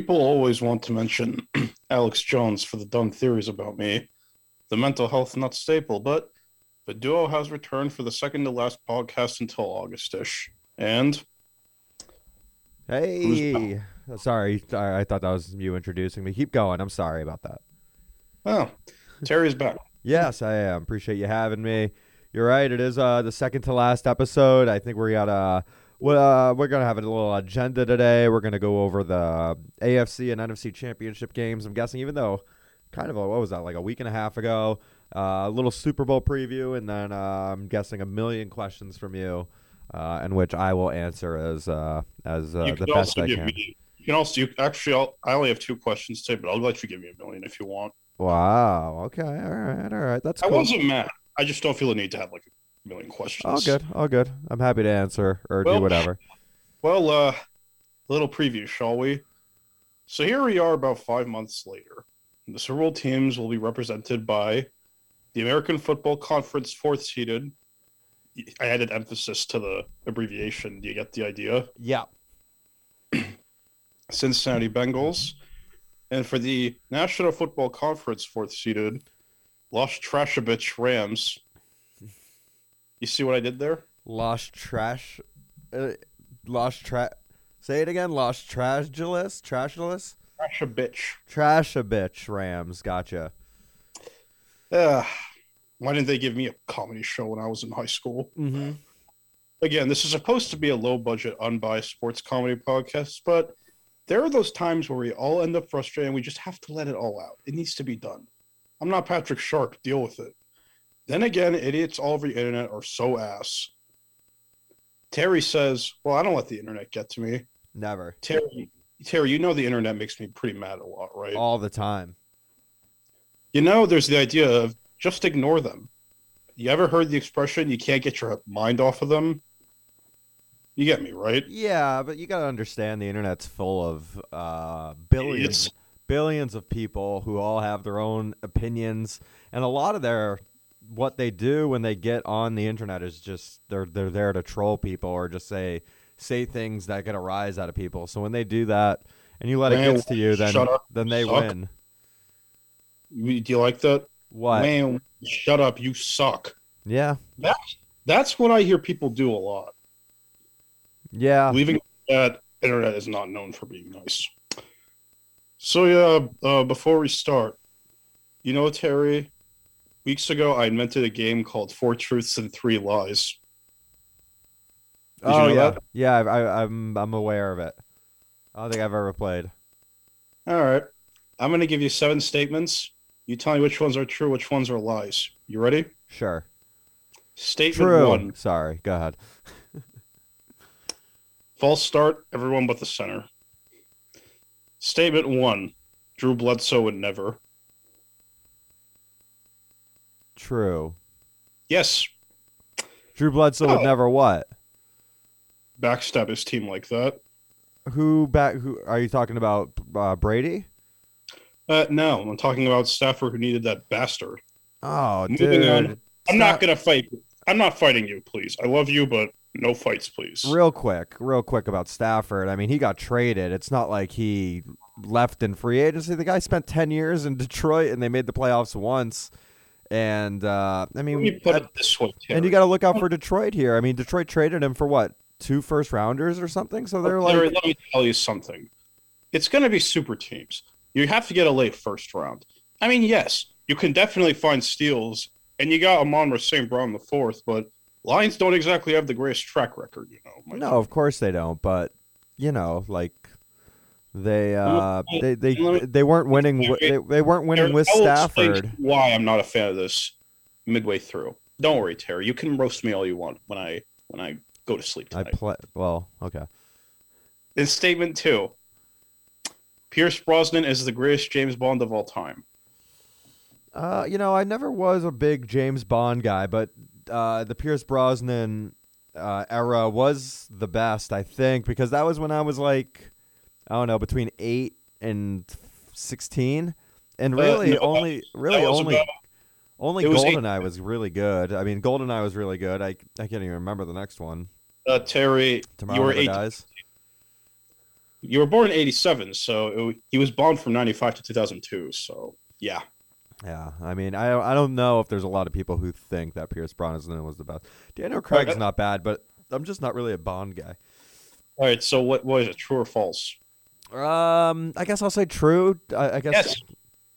People always want to mention Alex Jones for the dumb theories about me, the mental health nut staple, but the duo has returned for the second to last podcast until Augustish. And Hey, sorry, I thought that was you introducing me. Keep going. I'm sorry about that. oh, Terry's back. Yes, I am. Appreciate you having me. You're right. It is uh, the second to last episode. I think we got a. Well, uh, we're gonna have a little agenda today. We're gonna go over the AFC and NFC championship games. I'm guessing, even though, kind of, a, what was that, like a week and a half ago? Uh, a little Super Bowl preview, and then uh, I'm guessing a million questions from you, uh, in which I will answer as uh, as uh, the best I can. me. You can also. You, actually, I'll, I only have two questions today, but I'll let you give me a million if you want. Wow. Okay. All right. All right. That's I cool. wasn't mad. I just don't feel the need to have like a million questions. All good. All good. I'm happy to answer or Well, do whatever. Well, uh, a little preview, shall we? So here we are about five months later. The Super Bowl teams will be represented by the American Football Conference fourth seeded. I added emphasis to the abbreviation. Do you get the idea? Yeah. Cincinnati Bengals. And for the National Football Conference fourth seeded, Los Trashabich Rams. You see what I did there? Lost trash. Uh, lost trash. Say it again. Lost trashulous. Trashulous. bitch. Trash a bitch. Rams. Gotcha. Uh, why didn't they give me a comedy show when I was in high school? Mm-hmm. Again, this is supposed to be a low budget, unbiased sports comedy podcast, but there are those times where we all end up frustrated and we just have to let it all out. It needs to be done. I'm not Patrick Sharp. Deal with it. Then again, idiots all over the internet are so ass. Terry says, Well, I don't let the internet get to me. Never. Terry, Terry, you know the internet makes me pretty mad a lot, right? All the time. You know, there's the idea of just ignore them. You ever heard the expression, you can't get your mind off of them? You get me, right? Yeah, but you gotta understand the internet's full of uh, billions, billions of people who all have their own opinions, and a lot of their what they do when they get on the internet is just they're they're there to troll people or just say say things that get a rise out of people. So when they do that and you let Man, it get to you, then then they suck. win. Do you like that? What? Man, shut up, you suck. Yeah, That's what I hear people do a lot. yeah. Leaving that internet is not known for being nice. So yeah, uh, before we start, you know, Terry, weeks ago I invented a game called Four Truths and Three Lies. Did you oh know yeah, that? yeah. I, I, I'm I'm aware of it. I don't think I've ever played. All right, I'm gonna give you seven statements. You tell me which ones are true, which ones are lies. You ready? Sure. Statement True. one: Sorry. Go ahead. False start. Everyone but the center. Statement one: Drew Bledsoe would never. True. Yes, Drew Bledsoe would Oh. never what? backstab his team like that. Who back? Who are you talking about? Uh, Brady? Uh, no, I'm talking about Stafford who needed that bastard. Oh, Moving dude. on. I'm not gonna fight. I'm not fighting you, please. I love you, but no fights, please. Real quick, real quick about Stafford. I mean, he got traded. It's not like he left in free agency. The guy spent ten years in Detroit, and they made the playoffs once. And uh, I Let me mean, put and, it this way, Terry. and you got to look out for Detroit here. I mean, Detroit traded him for what? Two first rounders or something. So they're Terry, like, let me tell you something. It's going to be super teams. You have to get a late first round. I mean, yes, you can definitely find steals, and you got Amon St. Brown the fourth, but Lions don't exactly have the greatest track record, you know. no, of course they don't. But you know, like they uh, they they they weren't winning. They, they weren't winning with Stafford. Why I'm not a fan of this midway through. Don't worry, Terry. You can roast me all you want when I when I go to sleep Tonight. I play well. Okay. In statement two, Pierce Brosnan is the greatest James Bond of all time. Uh, you know, I never was a big James Bond guy, but uh, the Pierce Brosnan uh, era was the best, I think, because that was when I was like, I don't know, between eight and sixteen, and Uh, really no, only, really only, about- only it was was really good. I mean, Goldeneye was really good. I I can't even remember the next one. uh, Terry, Tomorrow you were eight. Dies. You were born in '87, so it, he was Bond from '95 to 2002. So yeah, Yeah, I mean, I I don't know if there's a lot of people who think that Pierce Brosnan was the best. Daniel Craig's uh, not bad, but I'm just not really a Bond guy. all right. So what was it? True or false? Um, I guess I'll say true. I, I guess. Yes,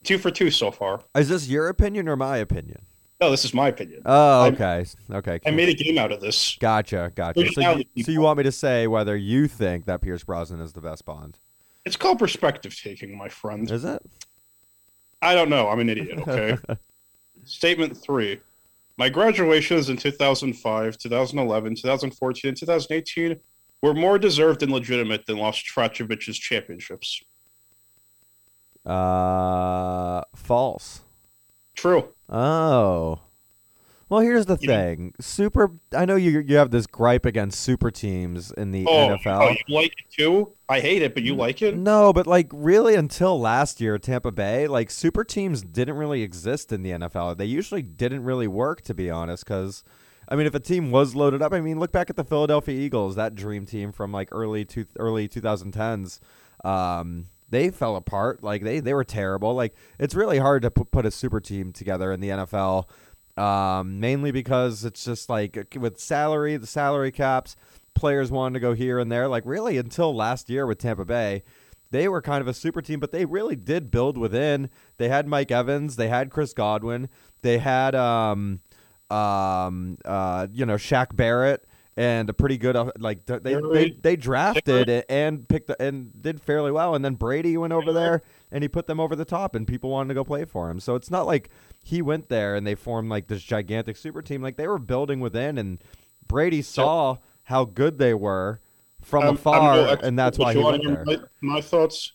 two for two so far. Is this your opinion or my opinion? No, this is my opinion. Oh, okay, okay. I made a game out of this. Gotcha, gotcha. So you, so you want me to say whether you think that Pierce Brosnan is the best Bond? It's called perspective taking, my friend. Is it? I don't know. I'm an idiot. Okay. Statement three. My graduations in 2005, 2011, 2014, and 2018 were more deserved and legitimate than Los Trachovic's championships. Uh, false. True. Oh. Well, here's the You know- thing. Super. I know you you have this gripe against super teams in the Oh, NFL. oh, you like it too? I hate it, but you like it? No, but like really until last year, Tampa Bay, like super teams didn't really exist in the NFL. They usually didn't really work, to be honest, because. I mean, if a team was loaded up, I mean, look back at the Philadelphia Eagles, that dream team from like early two, early 2010s. Um, they fell apart. Like they they were terrible. Like it's really hard to put, put a super team together in the NFL. Um, mainly because it's just like with salary, the salary caps, players wanted to go here and there. Like really until last year with Tampa Bay, they were kind of a super team, but they really did build within. They had Mike Evans, they had Chris Godwin, they had um um uh you know Shaq Barrett and a pretty good uh, like they they, they drafted it and picked the, and did fairly well and then Brady went over there and he put them over the top and people wanted to go play for him. So it's not like he went there and they formed like this gigantic super team like they were building within and Brady saw how good they were from I'm afar and that's why he went there. My, my thoughts.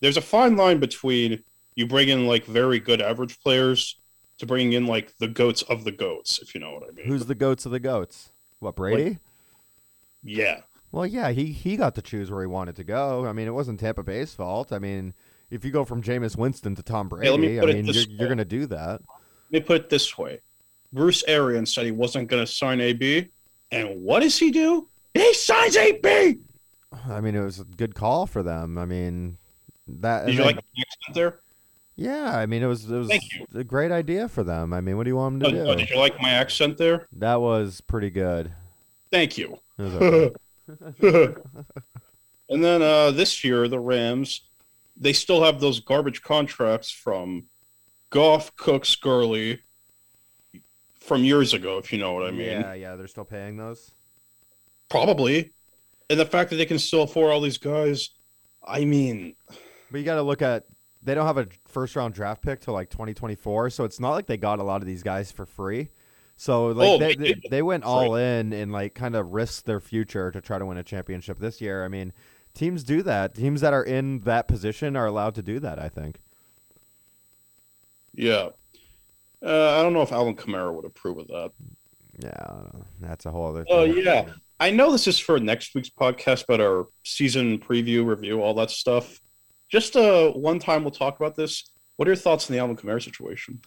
There's a fine line between you bring in like very good average players to bringing in like the goats of the goats, if you know what I mean. Who's the goats of the goats? What Brady? yeah. Well, yeah, he he got to choose where he wanted to go. I mean, it wasn't Tampa Bay's fault. I mean, if you go from Jameis Winston to Tom Brady, let me I mean, you're, you're going to do that. Let me put it this way. Bruce Arians said he wasn't going to sign AB, and what does he do? He signs AB. I mean, it was a good call for them. I mean, that. Did you then- like there? Yeah, I mean, it was it was a great idea for them. I mean, what do you want them to no, do? did you like my accent there? That was pretty good. Thank you. Okay. and then uh, this year, the Rams, they still have those garbage contracts from Goff, Cooks, Gurley from years ago, if you know what I mean. yeah, yeah, they're still paying those. Probably. And the fact that they can still afford all these guys, I mean, But you got to look at they don't have a first round draft pick till like 2024, so it's not like they got a lot of these guys for free. So like Oh, they, they they, went all in and like kind of risked their future to try to win a championship this year. I mean, teams do that. Teams that are in that position are allowed to do that, I think. yeah. Uh, I don't know if Alvin Kamara would approve of that. Yeah, I don't know. that's a whole other Oh, thing. yeah. I know this is for next week's podcast, but our season preview, review, all that stuff. Just uh, one time we'll talk about this. What are your thoughts on the Alvin Kamara situation?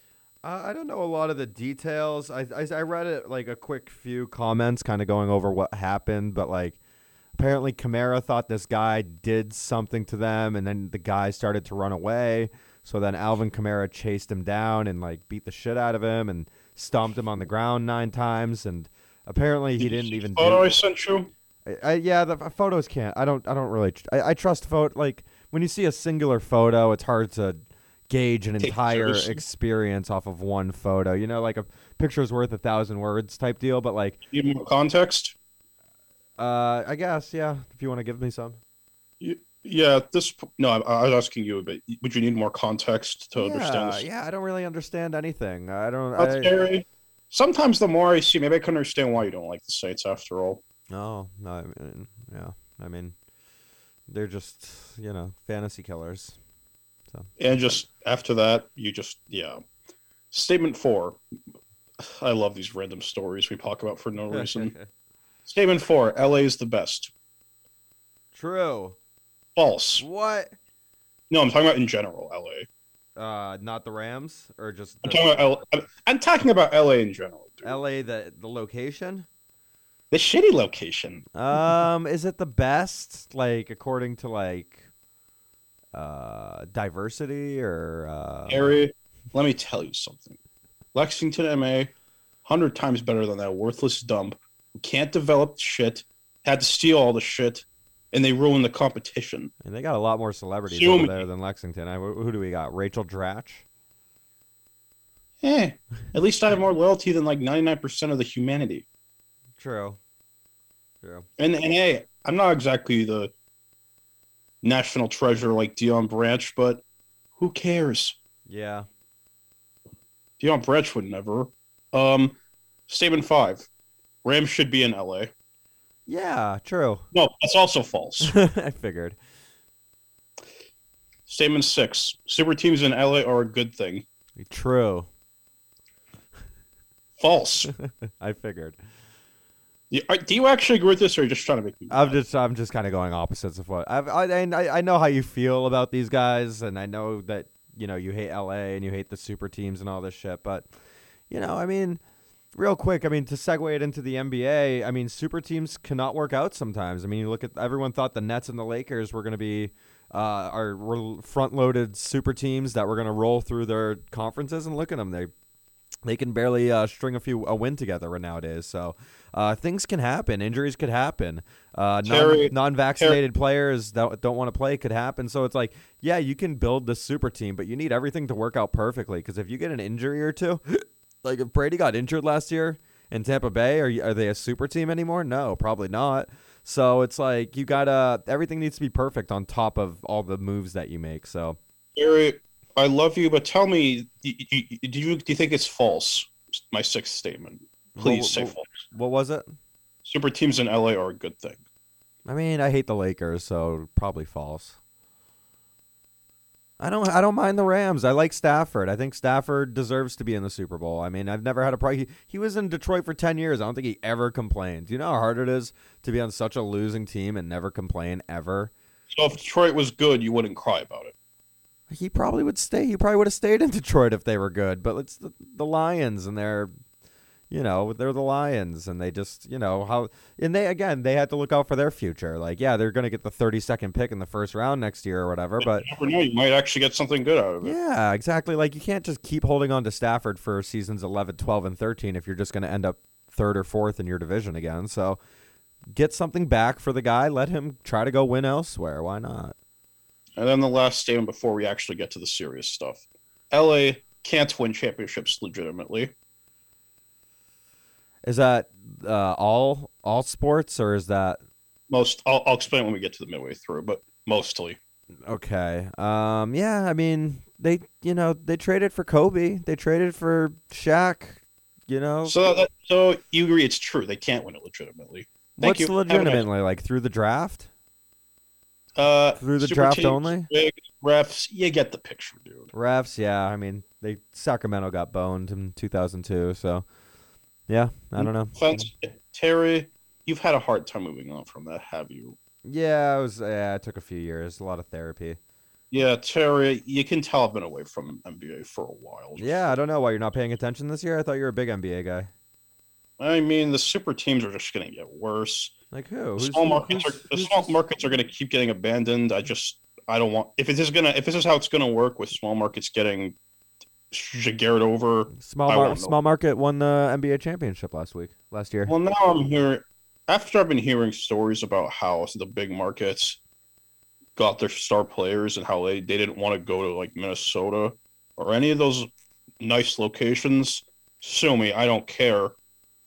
Uh, I don't know a lot of the details. I, I, I read it like a quick few comments, kind of going over what happened, but like apparently Kamara thought this guy did something to them, and then the guy started to run away. So then Alvin Kamara chased him down and like beat the shit out of him and stomped him on the ground nine times. And apparently he did didn't even. photo I Do, sent you. I, I, yeah, the photos can't. I don't. I don't really. I, I trust photo. Like when you see a singular photo, it's hard to gauge an entire seriously. experience off of one photo. You know, like a picture's worth a thousand words type deal. But like, Need more context? uh, I guess yeah. If you want to give me some. Yeah, this. No, I, I was asking you, but would you need more context to understand yeah, this? yeah. I don't really understand anything. I don't. That's I, scary. Sometimes the more I see, maybe I can understand why you don't like the Saints after all. no, no. I mean, yeah. I mean, they're just you know fantasy killers. So and just after that, you just yeah. Statement four. I love these random stories we talk about for no reason. Statement four: LA is the best. True. False. What? No, I'm talking about in general. LA. Uh, not the Rams or just I'm talking about L- I'm talking about LA in general. dude. L.A. the the location. The shitty location. Um, is it the best? Like according to like uh diversity or uh Harry, let me tell you something. Lexington, MA, hundred times better than that worthless dump who can't develop shit, had to steal all the shit, and they ruined the competition. and they got a lot more celebrities over there than Lexington. I, who do we got? Rachel Dratch. Eh, at least I have more loyalty than like ninety nine percent of the humanity. True. True. And and hey, I'm not exactly the national treasure like Deion Branch, but who cares? Yeah. Deion Branch would never. Um, statement five: Rams should be in LA. Yeah. True. No, that's also false. I figured. statement six: Super teams in LA are a good thing. True. False. I figured. Do you actually agree with this, or are you just trying to make me? I'm just I'm just kind of going opposites of what I've, I I I know how you feel about these guys, and I know that you know you hate LA and you hate the super teams and all this shit, but you know I mean, real quick, I mean to segue it into the NBA, I mean super teams cannot work out sometimes. I mean you look at everyone thought the Nets and the Lakers were going to be uh, are front loaded super teams that were going to roll through their conferences, and look at them they they can barely uh, string a few a win together nowadays. So uh, things can happen. Injuries could happen. Uh, non, non-vaccinated players that don't want to play could happen. So it's like, yeah, you can build the super team, but you need everything to work out perfectly. Because if you get an injury or two, like if Brady got injured last year in Tampa Bay, are you, are they a super team anymore? No, probably not. So it's like you gotta everything needs to be perfect on top of all the moves that you make. So I love you, but tell me, do you, do you do you think it's false? My sixth statement. Please What- say what- false. what was it? Super teams in LA are a good thing. I mean, I hate the Lakers, so probably false. I don't. I don't mind the Rams. I like Stafford. I think Stafford deserves to be in the Super Bowl. I mean, I've never had a problem. He, he was in Detroit for ten years. I don't think he ever complained. Do you know how hard it is to be on such a losing team and never complain ever? So if Detroit was good, you wouldn't cry about it. He probably would stay. He probably would have stayed in Detroit if they were good. But it's the, the Lions, and they're, you know, they're the Lions, and they just, you know, how, and they again, they had to look out for their future. Like, yeah, they're gonna get the thirty second pick in the first round next year or whatever. But You know. You might actually get something good out of it. yeah, exactly. Like, you can't just keep holding on to Stafford for seasons 11, 12, and thirteen if you're just gonna end up third or fourth in your division again. So. Get something back for the guy. Let him try to go win elsewhere. Why not? And then the last statement before we actually get to the serious stuff. LA can't win championships legitimately. Is that uh, all all sports or is that Most I'll, I'll explain when we get to the midway through, but mostly. okay? Um, yeah, I mean they you know they traded for Kobe, they traded for Shaq. You know, So that, so you agree it's true. They can't win it legitimately. Thank what's you. Nice- legitimately like through the draft? Uh, Through the draft teams, only? big refs, you get the picture, dude. Refs, yeah. I mean they Sacramento got boned in 2002, so yeah, I don't know. Terry, you've had a hard time moving on from that, have you? Yeah, it was. Yeah, it took a few years, a lot of therapy. Yeah, Terry, you can tell I've been away from NBA for a while. Yeah, I don't know why you're not paying attention this year. I thought you were a big NBA guy. I mean, the super teams are just going to get worse. Like who? The small who- markets who's- are the small markets are going to keep getting abandoned. I just I don't want if it is gonna if this is how it's going to work with small markets getting shigered over. Small mar- small market won the NBA championship last week, last year. Well, now I'm here after I've been hearing stories about how the big markets got their star players and how they, they didn't want to go to like Minnesota or any of those nice locations. Sue me, I don't care.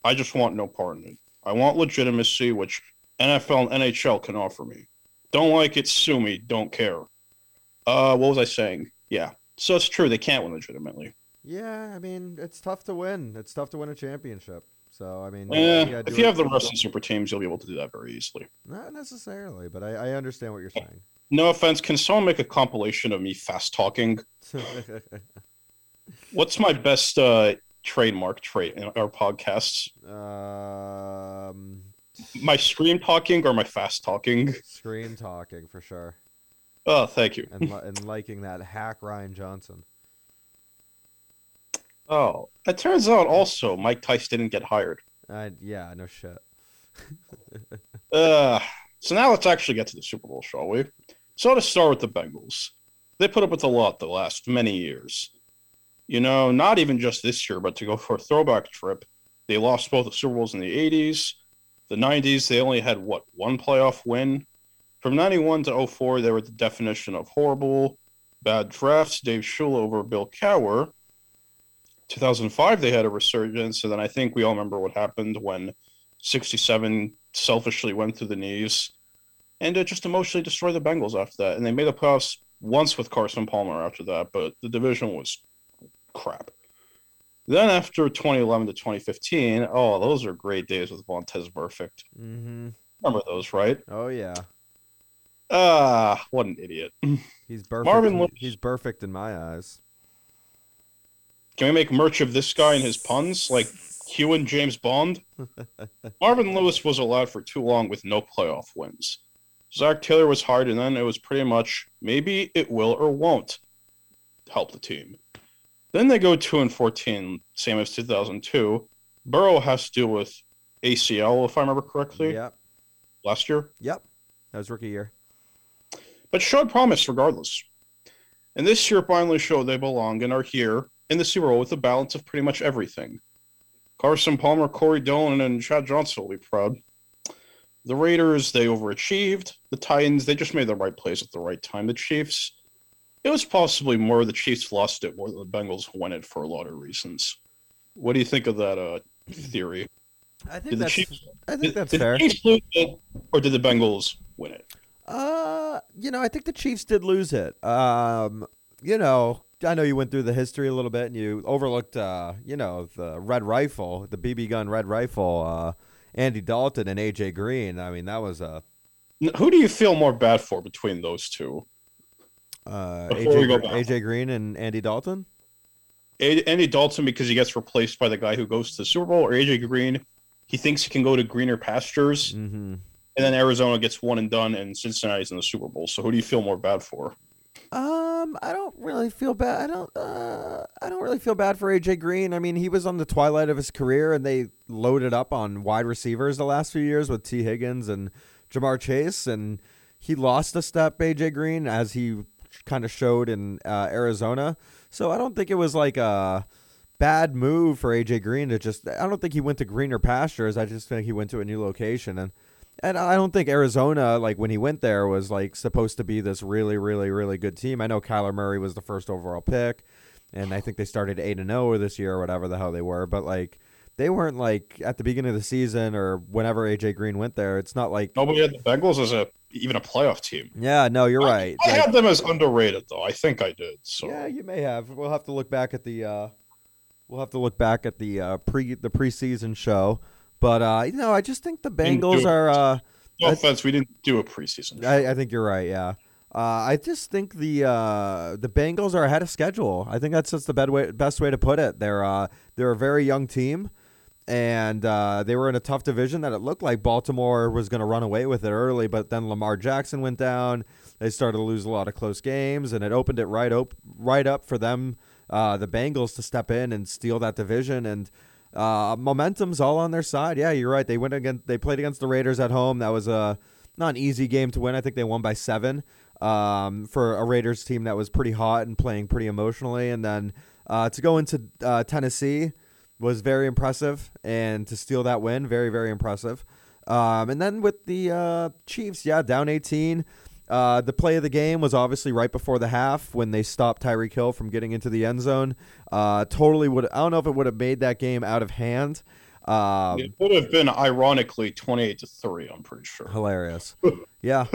I just want no part in it. I want legitimacy, which NFL and NHL can offer me. Don't like it, sue me. Don't care. Uh, what was I saying? Yeah. So it's true they can't win legitimately. Yeah, I mean it's tough to win. It's tough to win a championship. So I mean, Eh, gotta if you have the rest of super teams, you'll be able to do that very easily. not necessarily, but I, I understand what you're saying. No offense. Can someone make a compilation of me fast talking? What's my best uh, trademark trait in our podcasts? um, My scream talking or my fast talking? screen talking for sure, Oh, thank you. and and liking that hack Ryan Johnson. Oh, it turns out also Mike Tice didn't get hired. I yeah, no shit. uh, so now let's actually get to the Super Bowl, shall we? So to start with the Bengals, they put up with a lot the last many years. You know, not even just this year, but to go for a throwback trip, they lost both the Super Bowls in the 80s. The 90s, they only had, what, one playoff win? From 91 to 04, they were the definition of horrible, bad drafts. Dave Shula over Bill Cowher. 2005, they had a resurgence. And then I think we all remember what happened when 67 selfishly went through the knees and it just emotionally destroyed the Bengals after that. And they made the playoffs once with Carson Palmer after that, but the division was crap. Then after 2011 to 2015, oh, those are great days with Vontaze Burfict. Mm-hmm. Remember those, right? Oh yeah. Ah, what an idiot. He's perfect. Marvin Lewis- He's perfect in my eyes. Can we make merch of this guy and his puns like Hugh and James Bond? Marvin Lewis was allowed for too long with no playoff wins. Zac Taylor was hard, and then it was pretty much maybe it will or won't help the team. Then they go two and fourteen, same as 2002. Burrow has to deal with ACL, if I remember correctly, Yep. last year, Yep. That was rookie year. but showed promise regardless. And this year finally showed they belong and are here in the Super Bowl with a balance of pretty much everything. Carson Palmer, Corey Dillon, and Chad Johnson will be proud. The Raiders, they overachieved. The Titans, they just made the right plays at the right time. The Chiefs, it was possibly more the Chiefs lost it more than the Bengals won it for a lot of reasons. What do you think of that uh, theory? I think Did that's. Chiefs- I think Did, that's did fair. the Chiefs lose it, or did the Bengals win it? Uh, you know, I think the Chiefs did lose it. Um, you know, I know you went through the history a little bit and you overlooked, uh, you know, the red rifle, the BB gun red rifle, uh, Andy Dalton and AJ Green. I mean, that was a Who do you feel more bad for between those two? Uh, AJ, go Gre- back. AJ Green and Andy Dalton. A- Andy Dalton because he gets replaced by the guy who goes to the Super Bowl, or AJ Green, he thinks he can go to greener pastures, Mm-hmm. and then Arizona gets one and done, and Cincinnati's in the Super Bowl. So who do you feel more bad for? Um, I don't really feel bad. I don't. Uh, I don't really feel bad for AJ Green. I mean, he was on the twilight of his career, and they loaded up on wide receivers the last few years with Tee Higgins and Ja'Marr Chase, and he lost a step. AJ Green, as he kind of showed in uh, Arizona. So I don't think it was like a bad move for AJ Green to just. I don't think he went to greener pastures. I just think he went to a new location and. And I don't think Arizona, like when he went there, was like supposed to be this really, really, really good team. I know Kyler Murray was the first overall pick, and I think they started eight and zero this year or whatever the hell they were. But like, they weren't like at the beginning of the season or whenever AJ Green went there. It's not like, Nobody had the Bengals as a even a playoff team. yeah, no, you're right. I Like, had them as underrated though. I think I did. So yeah, you may have. We'll have to look back at the. Uh, we'll have to look back at the uh, pre the preseason show. But uh, you know, I just think the Bengals are. Uh, no I- offense, we didn't do a preseason. I, I think you're right. Yeah. Uh, I just think the uh, the Bengals are ahead of schedule. I think that's just the best way, best way to put it. They're uh, they're a very young team, and uh, they were in a tough division that it looked like Baltimore was going to run away with it early, but then Lamar Jackson went down. They started to lose a lot of close games, and it opened it right op- right up for them, uh, the Bengals, to step in and steal that division. And uh, momentum's all on their side. Yeah, you're right. They went against they played against the Raiders at home. That was a not an easy game to win. I think they won by seven um, for a Raiders team that was pretty hot and playing pretty emotionally. And then uh, to go into uh, Tennessee was very impressive, and to steal that win, very very impressive. Um, and then with the uh, Chiefs, yeah, down 18. Uh, the play of the game was obviously right before the half when they stopped Tyreek Hill from getting into the end zone. Uh, totally would. I don't know if it would have made that game out of hand. Um, it would have been ironically twenty-eight to three. I'm pretty sure. hilarious. Yeah.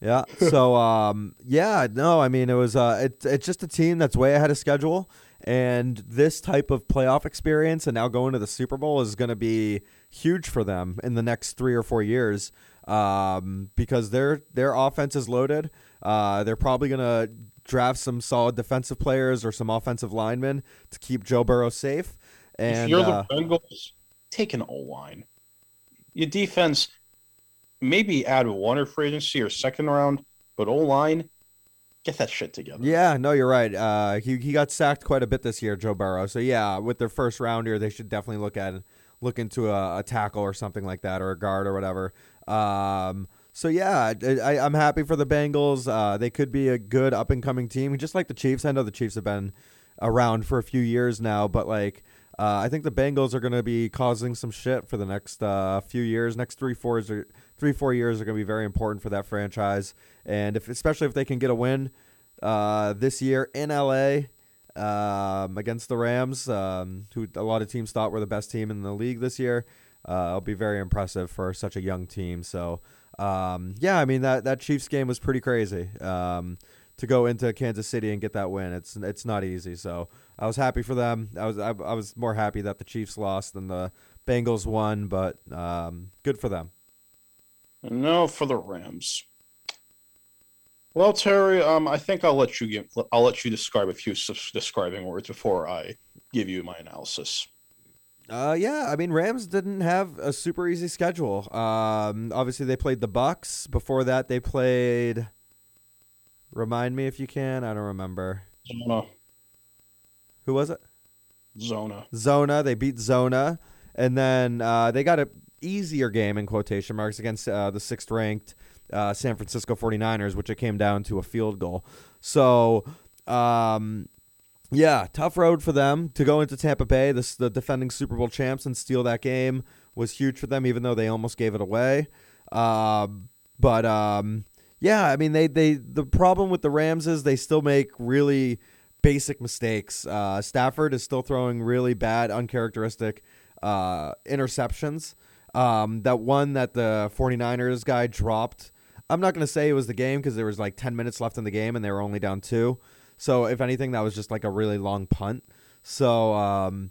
Yeah. So um yeah, no, I mean it was uh it, it's just a team that's way ahead of schedule and this type of playoff experience and now going to the Super Bowl is going to be huge for them in the next 3 or 4 years um because their their offense is loaded. Uh they're probably going to draft some solid defensive players or some offensive linemen to keep Joe Burrow safe And if you're uh, the Bengals, take an O line. Your defense, maybe add one or free agency or second round, but O line, get that shit together. Yeah, no, you're right. Uh, he he got sacked quite a bit this year, Joe Burrow. So yeah, with their first round here, they should definitely look at look into a, a tackle or something like that, or a guard or whatever. Um, so yeah, I, I'm happy for the Bengals. Uh, they could be a good up and coming team, just like the Chiefs. I know the Chiefs have been around for a few years now, but like uh, I think the Bengals are going to be causing some shit for the next uh, few years. Next three, four, three, four years are going to be very important for that franchise, and if especially if they can get a win uh, this year in LA um, against the Rams, um, who a lot of teams thought were the best team in the league this year. Uh, it'll be very impressive for such a young team. So, um, yeah, I mean that that Chiefs game was pretty crazy. Um, to go into Kansas City and get that win, it's it's not easy. So I was happy for them. I was I, I was more happy that the Chiefs lost than the Bengals won, but um, good for them. No, for the Rams. Well, Terry, um, I think I'll let you give, I'll let you describe a few describing words before I give you my analysis. Uh, yeah, I mean Rams didn't have a super easy schedule. Um, obviously they played the Bucs. Before that, they played. Remind me if you can. I don't remember. Zona. Who was it? Zona. Zona. They beat Zona, and then uh, they got a easier game in quotation marks against uh, the sixth ranked uh, San Francisco 49ers, which it came down to a field goal. So, um, yeah, tough road for them to go into Tampa Bay, this, the defending Super Bowl champs, and steal that game was huge for them, even though they almost gave it away. Uh, but um, yeah, I mean, they they the problem with the Rams is they still make really basic mistakes. Uh, Stafford is still throwing really bad, uncharacteristic uh, interceptions. Um, that one that the 49ers guy dropped I'm not going to say it was the game because there was like 10 minutes left in the game and they were only down two. So if anything, that was just like a really long punt. So um,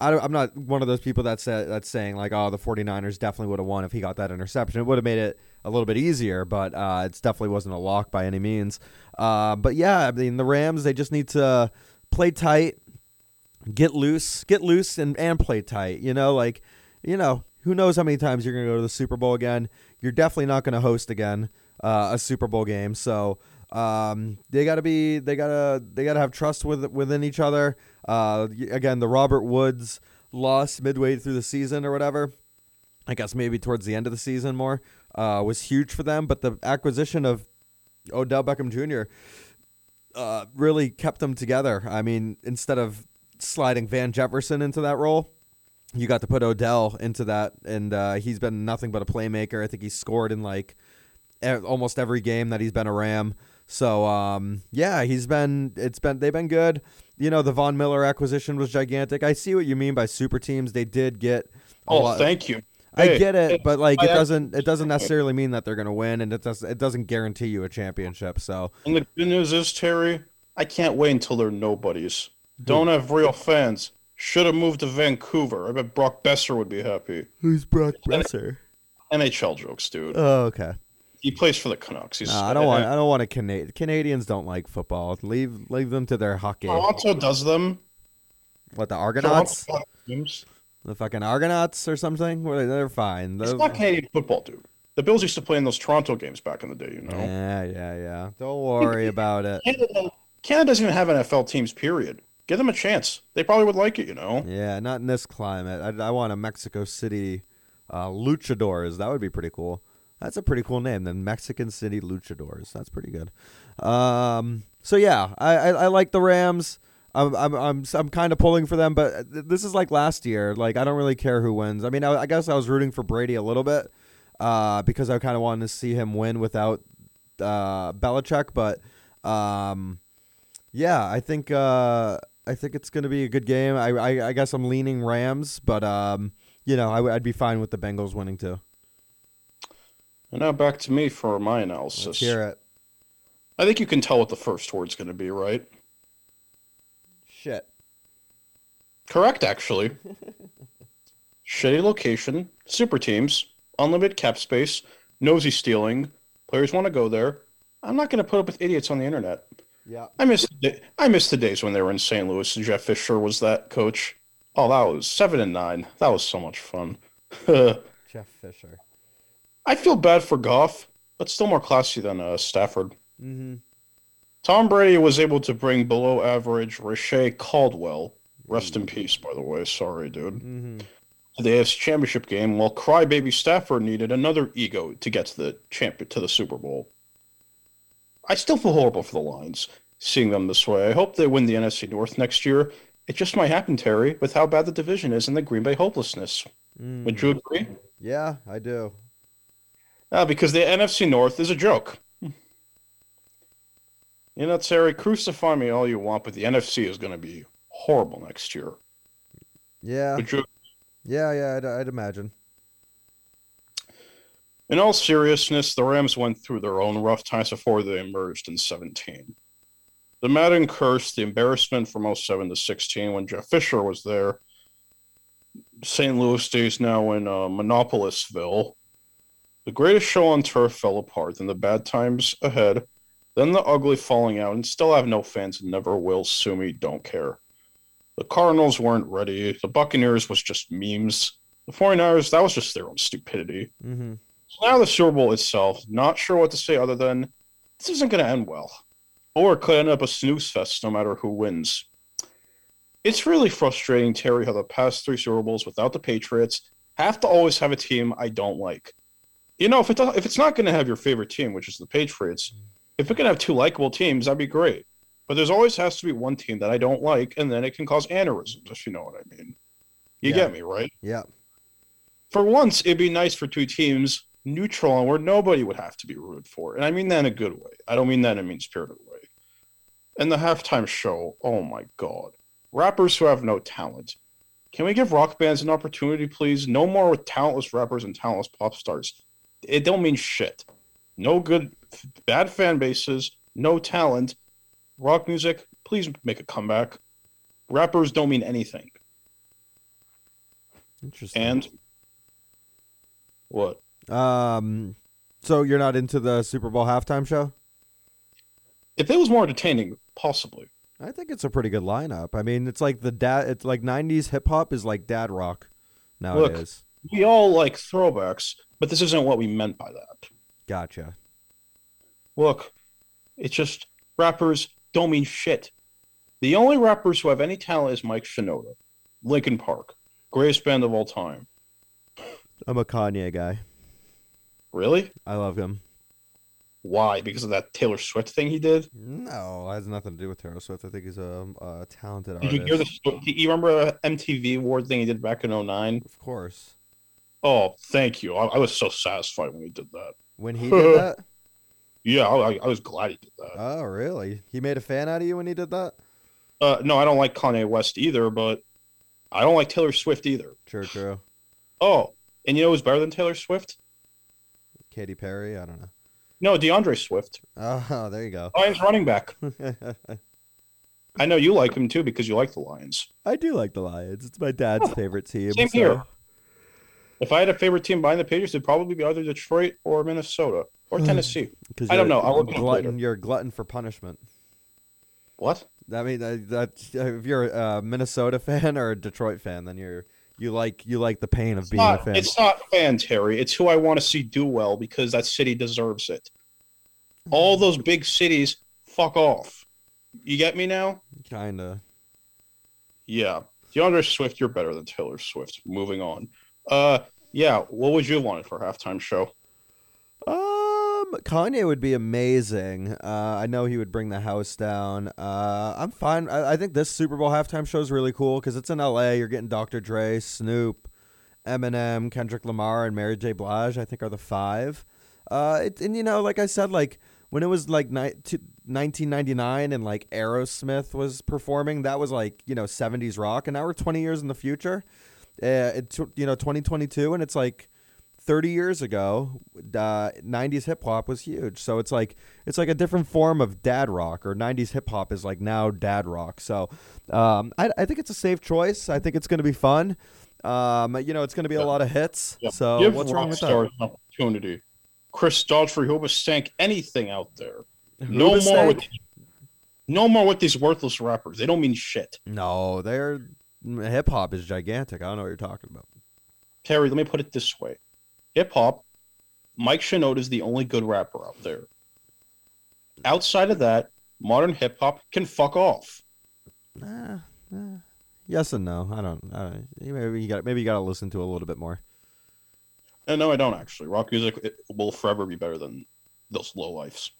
I am not one of those people that's that's saying like, oh, the 49ers definitely would have won if he got that interception. It would have made it a little bit easier, but uh, it definitely wasn't a lock by any means. Uh, but yeah, I mean the Rams they just need to play tight, get loose, get loose, and and play tight. You know, like you know who knows how many times you're going to go to the Super Bowl again. You're definitely not going to host again uh, a Super Bowl game. So um, they got to be they got to they got to have trust with within each other. Uh, again, the Robert Woods loss midway through the season or whatever. I guess maybe towards the end of the season more uh, was huge for them. But the acquisition of Odell Beckham Jr. Uh, really kept them together. I mean, instead of sliding Van Jefferson into that role, you got to put Odell into that, and uh, he's been nothing but a playmaker. I think he's scored in like almost every game that he's been a Ram. So um, yeah, he's been it's been they've been good. You know, the Von Miller acquisition was gigantic. I see what you mean by super teams. They did get. oh, lot. thank you. I hey, get it, hey, but like it doesn't it doesn't necessarily mean that they're going to win, and it does it doesn't guarantee you a championship. So and the good news is Terry, I can't wait until they're nobodies. Don't have real fans. Should have moved to Vancouver. I bet Brock Boeser would be happy. Who's Brock Boeser? NHL jokes, dude. Oh, okay. He plays for the Canucks. He's, I don't want. I don't want a Canadian. Canadians don't like football. Leave leave them to their hockey. Toronto does them. What the Argonauts? The fucking Argonauts or something? Well, they're fine. It's not Canadian football, dude. The Bills used to play in those Toronto games back in the day. You know. Yeah, yeah, yeah. Don't worry about it. Canada, Canada doesn't even have NFL teams. Period. Give them a chance. They probably would like it, you know. Yeah, not in this climate. I, I want a Mexico City uh, Luchadors. That would be pretty cool. That's a pretty cool name. The Mexican City Luchadors. That's pretty good. Um, so yeah, I, I, I like the Rams. I'm I'm I'm I'm kind of pulling for them, but this is like last year. Like I don't really care who wins. I mean, I, I guess I was rooting for Brady a little bit uh, because I kind of wanted to see him win without uh, Belichick. But um, yeah, I think uh, I think it's going to be a good game. I, I, I guess I'm leaning Rams, but um, you know, I, would be fine with the Bengals winning too. And now back to me for my analysis. Let's hear it. I think you can tell what the first word's going to be, right? Shit. Correct, actually. Shitty location, super teams, unlimited cap space, nosy stealing. Players want to go there. I'm not going to put up with idiots on the internet. Yeah. I miss the, I miss the days when they were in St. Louis. Jeff Fisher was that coach. Oh, that was seven and nine. That was so much fun. Jeff Fisher. I feel bad for Goff, but still more classy than uh, Stafford. Mm-hmm. Tom Brady was able to bring below average Reche Caldwell. Rest mm-hmm. in peace, by the way. Sorry, dude. Mm-hmm. to the AFC Championship game, while crybaby Stafford needed another ego to get to the champion to the Super Bowl. I still feel horrible for the Lions seeing them this way. I hope they win the NFC North next year. It just might happen, Terry, with how bad the division is and the Green Bay hopelessness. Mm. Would you agree? Yeah, I do. Uh, because the NFC North is a joke. You know, Terry, crucify me all you want, but the NFC is going to be horrible next year. Yeah, Would you yeah, yeah. I'd, I'd imagine. In all seriousness, the Rams went through their own rough times before they emerged in 17. The Madden curse, the embarrassment from 07 to 16 when Jeff Fisher was there. St. Louis days now in uh, Monopolisville. The greatest show on turf fell apart, then the bad times ahead, then the ugly falling out, and still have no fans and never will sue me, don't care. The Cardinals weren't ready. The Buccaneers was just memes. The 49ers, that was just their own stupidity. Mm-hmm. Now the Super Bowl itself, not sure what to say other than this isn't going to end well. Or it could end up a snooze fest no matter who wins. It's really frustrating, Terry, how the past three Super Bowls without the Patriots have to always have a team I don't like. You know, if, it, if it's not going to have your favorite team, which is the Patriots, if it can have two likable teams, that'd be great. But there's always has to be one team that I don't like, and then it can cause aneurysms, if you know what I mean. You Yeah. get me, right? Yeah. for once, it'd be nice for two teams neutral and where nobody would have to be rooted for. And I mean that in a good way. I don't mean that in a mean spirited way. And the halftime show, oh my God. Rappers who have no talent. Can we give rock bands an opportunity, please? No more with talentless rappers and talentless pop stars. It don't mean shit. No good, bad fan bases, no talent. Rock music, please make a comeback. Rappers don't mean anything. Interesting. And what? Um, so you're not into the Super Bowl halftime show? If it was more entertaining, possibly. I think it's a pretty good lineup. I mean, it's like the dad. It's like '90s hip hop is like dad rock nowadays. We all like throwbacks, but this isn't what we meant by that. Gotcha. Look, it's just rappers don't mean shit. The only rappers who have any talent is Mike Shinoda, Linkin Park, greatest band of all time. I'm a Kanye guy. Really? I love him. Why? Because of that Taylor Swift thing he did? No, it has nothing to do with Taylor Swift. I think he's a, a talented Did you artist. the? You remember the MTV award thing he did back in 09? Of course. Oh, thank you. I, I was so satisfied when he did that. When he did that? Yeah, I, I was glad he did that. Oh, really? He made a fan out of you when he did that? Uh, no, I don't like Kanye West either, but I don't like Taylor Swift either. True, true. Oh, and you know who's better than Taylor Swift? Katy Perry? I don't know. No, DeAndre Swift. Oh, there you go. Lions running back. I know you like him too because you like the Lions. I do like the Lions. It's my dad's Oh, favorite team. same so- here. If I had a favorite team behind the Patriots, it'd probably be either Detroit or Minnesota or Tennessee. I don't know. I'll look glutton. You're a glutton for punishment. What? I mean, that, that if you're a Minnesota fan or a Detroit fan, then you're you like you like the pain of It's being a fan. it's not fan Terry. It's who I want to see do well because that city deserves it. All those big cities, fuck off. You get me now? Kinda. Yeah. DeAndre Swift, you're better than Taylor Swift. Moving on. Uh, yeah. What would you have wanted for a halftime show? Um, Kanye would be amazing. Uh, I know he would bring the house down. Uh, I'm fine. I, I think this Super Bowl halftime show is really cool because it's in LA. You're getting Dr. Dre, Snoop, Eminem, Kendrick Lamar, and Mary J. Blige. I think are the five. Uh, it, and you know, like I said, like when it was like ni- t- 1999 and like Aerosmith was performing, that was like you know 70s rock, and now we're 20 years in the future. Uh, it's you know 2022, and it's like 30 years ago, uh, 90s hip hop was huge. So it's like it's like a different form of dad rock, or 90s hip hop is like now dad rock. So um, I, I think it's a safe choice. I think it's going to be fun. Um, you know, it's going to be a lot of hits. Yeah. So Give what's wrong with that? Opportunity. Chris Daughtry, who was stank anything out there. No more with no more with these worthless rappers. They don't mean shit. No, they're hip hop is gigantic. I don't know what you're talking about. Terry, let me put it this way. Hip hop, Mike Shinoda is the only good rapper out there. Outside of that, modern hip hop can fuck off. Nah, yes and no. I don't. I don't maybe you got maybe you got to listen to a little bit more. And no, I don't actually. Rock music will forever be better than those low lifes.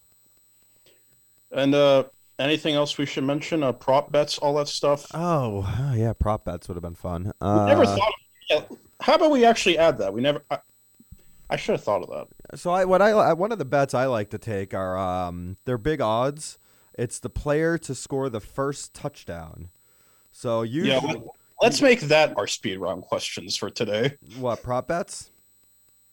And uh, anything else we should mention? Uh, prop bets, all that stuff. Oh, oh, yeah, prop bets would have been fun. we Uh, never thought. Yeah, how about we actually add that? We never. I, I should have thought of that. So I what I one of the bets I like to take are um they're big odds. It's the player to score the first touchdown. So you Yeah, let, let's make that our speed round questions for today. what prop bets?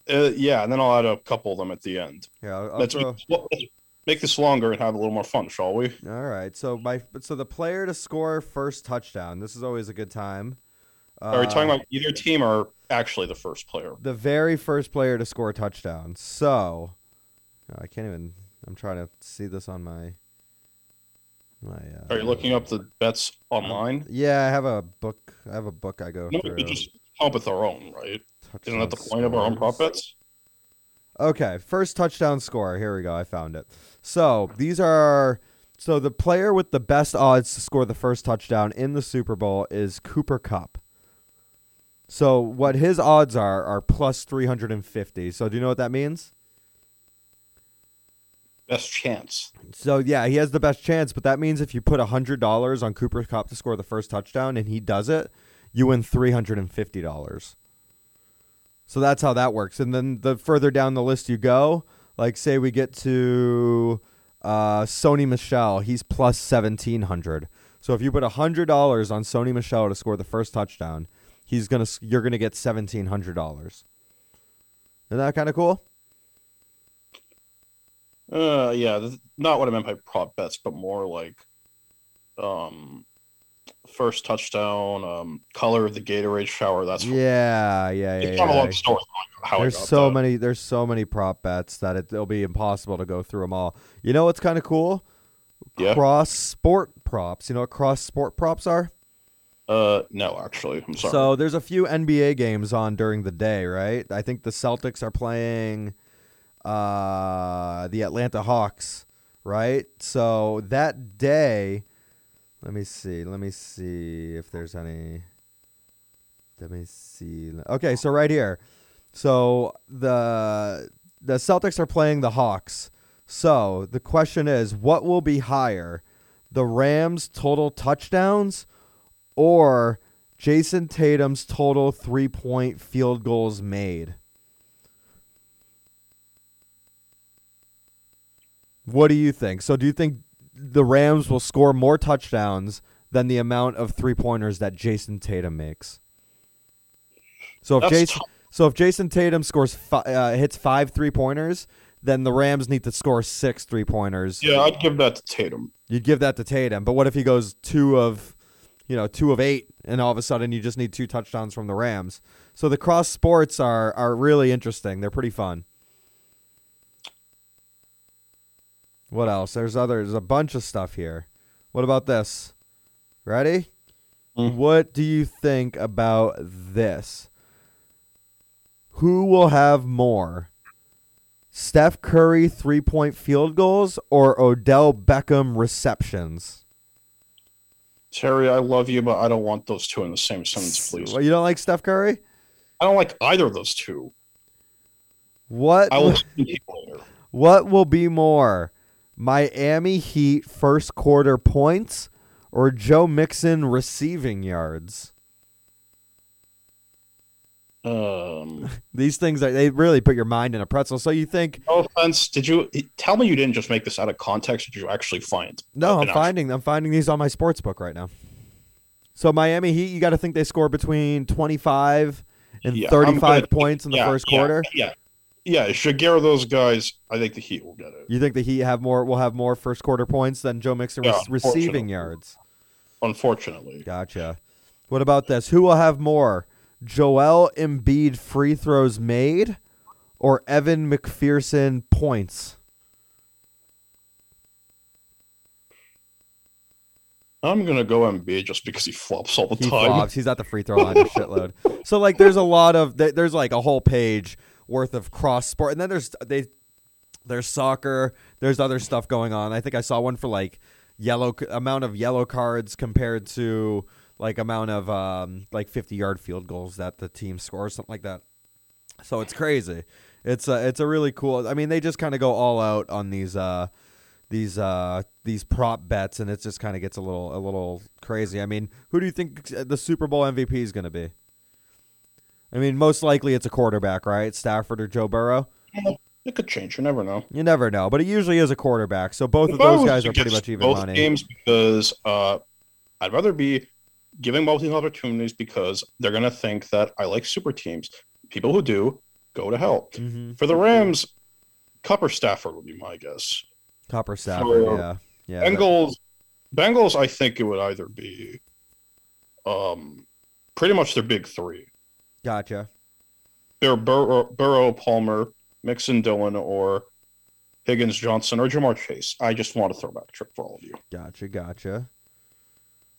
Uh, yeah, and then I'll add a couple of them at the end. Yeah, I'll, Let's throw- make, make this longer and have a little more fun, shall we? All right. So my so the player to score first touchdown. This is always a good time. Are we talking Uh, about either team or actually the first player? the very first player to score a touchdown? So I can't even. I'm trying to see this on my my. Uh, Are you looking up the bets online? Yeah, I have a book. I have a book I go No, through. we just up with our own, right? Isn't that the Touchdown point of our own prop bets? Okay, first touchdown score. Here we go. I found it. So these are so the player with the best odds to score the first touchdown in the Super Bowl is Cooper Kupp. So what his odds are are plus three hundred and fifty. So do you know what that means? Best chance. So yeah, he has the best chance, but that means if you put hundred dollars on Cooper Kupp to score the first touchdown and he does it, you win three hundred and fifty dollars. So that's how that works. And then the further down the list you go, like say we get to uh, Sony Michel, he's plus seventeen hundred. So if you put hundred dollars on Sony Michel to score the first touchdown, he's gonna you're gonna get seventeen hundred dollars. Isn't that kind of cool? Uh, yeah, not what I meant by prop bets, but more like, um, first touchdown, um, color of the Gatorade shower. That's Yeah, yeah, yeah. it's yeah, yeah. story. I so that. many there's so many prop bets that it, it'll be impossible to go through them all you know what's kind of cool Yeah. cross sport props you know what cross sport props are Uh, no, actually, I'm sorry. so there's a few nba games on during the day right i think the celtics are playing uh the atlanta hawks right so that day let me see let me see if there's any let me see okay so right here so the the Celtics are playing the Hawks. So the question is, what will be higher, the Rams' total touchdowns, or Jayson Tatum's total three-point field goals made? What do you think? So do you think the Rams will score more touchdowns than the amount of three-pointers that Jayson Tatum makes? So if That's Jason tough. so if Jayson Tatum scores fi- uh, hits five three pointers, then the Rams need to score six three pointers. yeah, I'd give that to Tatum. You'd give that to Tatum. But what if he goes two of, you know, two of eight, and all of a sudden you just need two touchdowns from the Rams? So the cross sports are are really interesting. They're pretty fun. What else? There's other. There's a bunch of stuff here. What about this? Ready? Mm. What do you think about this? Who will have more? Steph Curry three point field goals or Odell Beckham receptions? Terry, I love you, but I don't want those two in the same sentence, please. Well, you don't like Steph Curry? I don't like either of those two. What I will explain you later. what will be more? Miami Heat first quarter points or Joe Mixon receiving yards? Um, These things are they really put your mind in a pretzel. So you think no offense. Did you tell me you didn't just make this out of context? Did you actually find? No, I'm actual- finding I'm finding these on my sports book right now. So Miami Heat, you got to think they score between 25 and Yeah, 35 gonna- points in the yeah, first yeah, quarter. Yeah, yeah. Shagir, those guys. I think the Heat will get it. You think the Heat have more will have more first quarter points than Joe Mixon rec- receiving yards? Unfortunately, Gotcha. What about this? Who will have more? Joel Embiid free throws made or Evan McPherson points? I'm gonna go Embiid just because he flops all the He time. flops. He's at the free throw line a shitload. So like, there's a lot of there's like a whole page worth of cross sport, and then there's they there's soccer. There's other stuff going on. I think I saw one for like yellow amount of yellow cards compared to like amount of um, like 50 yard field goals that the team scores, something like that. So it's crazy. It's a it's a really cool. I mean, they just kind of go all out on these uh, these uh, these prop bets, and it just kind of gets a little a little crazy. I mean, who do you think the Super Bowl MVP is going to be? I mean, most likely it's a quarterback, right? Stafford or Joe Burrow. It could change. You never know. You never know, but it usually is a quarterback. So both of If I those guys are pretty much even both money. games because uh, I'd rather be giving multiple opportunities because they're gonna think that I like super teams. People who do go to hell. hmm For the Rams, Kupp or Stafford would be my guess. Copper Stafford, For yeah, yeah. that- Bengals, Bengals. I think it would either be, um, pretty much their big three. Gotcha. They're Burrow, Burrow Palmer, Mixon, Dillon, or Higgins, Johnson, or Ja'Marr Chase. I just want to throw back a trick for all of you. Gotcha. Gotcha.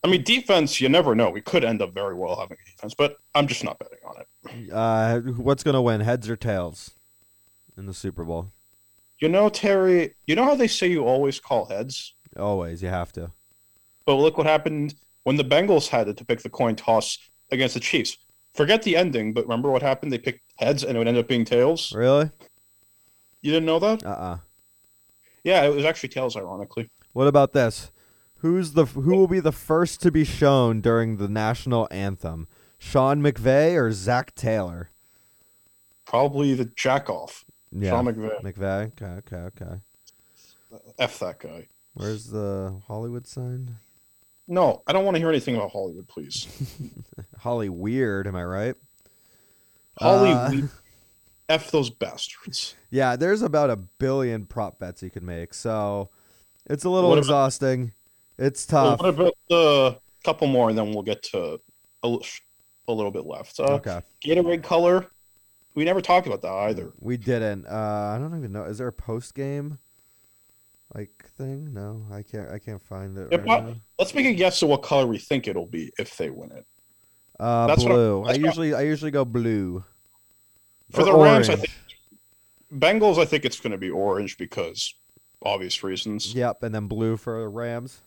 I mean, defense, you never know. We could end up very well having a defense, but I'm just not betting on it. Uh, what's gonna win, heads or tails, in the Super Bowl? You know, Terry, you know how they say you always call heads? Always, you have to. But look what happened when the Bengals had to pick the coin toss against the Chiefs. Forget the ending, but remember what happened? They picked heads and it would end up being tails. Really? You didn't know that? Uh. uh Yeah, it was actually tails, ironically. What about this? Who's the who will be the first to be shown during the national anthem? Sean McVay or Zac Taylor? Probably the jack off. Yeah, Sean McVay. McVay. Okay, okay, okay. F that guy. Where's the Hollywood sign? No, I don't want to hear anything about Hollywood, please. Holly Weird, am I right? Holly, Uh, we- F those bastards. Yeah, there's about a billion prop bets you could make, so it's a little What exhausting. It's Well, tough. what about the couple more, and then we'll get to a, a little bit left. Uh, okay, Gatorade color. We never talked about that either. we didn't. Uh, I don't even know. Is there a post game like thing? No, I can't. I can't find it. Right not-. Let's make a guess at what color we think it'll be if they win it. Uh, That's blue. I I- usually I usually go blue. For Or the Rams, I think Bengals. I think it's going to be orange because obvious reasons, Yep, and then blue for the Rams.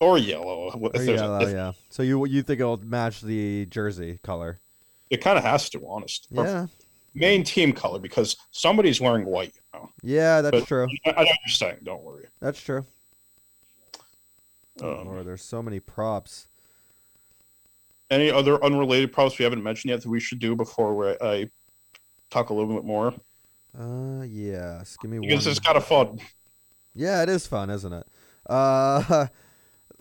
Or yellow. Or yellow, yeah. So you you think it'll match the jersey color? It kind of has to, honest. Or Yeah, Main team color because somebody's wearing white. You know? yeah, that's But- true. I, I saying. Don't worry. That's true. Um, Lord, there's so many props. Any other unrelated props we haven't mentioned yet that we should do before we, I talk a little bit more? Uh, yes. Give me Because one. it's kind of fun. Yeah, it is fun, isn't it? Uh,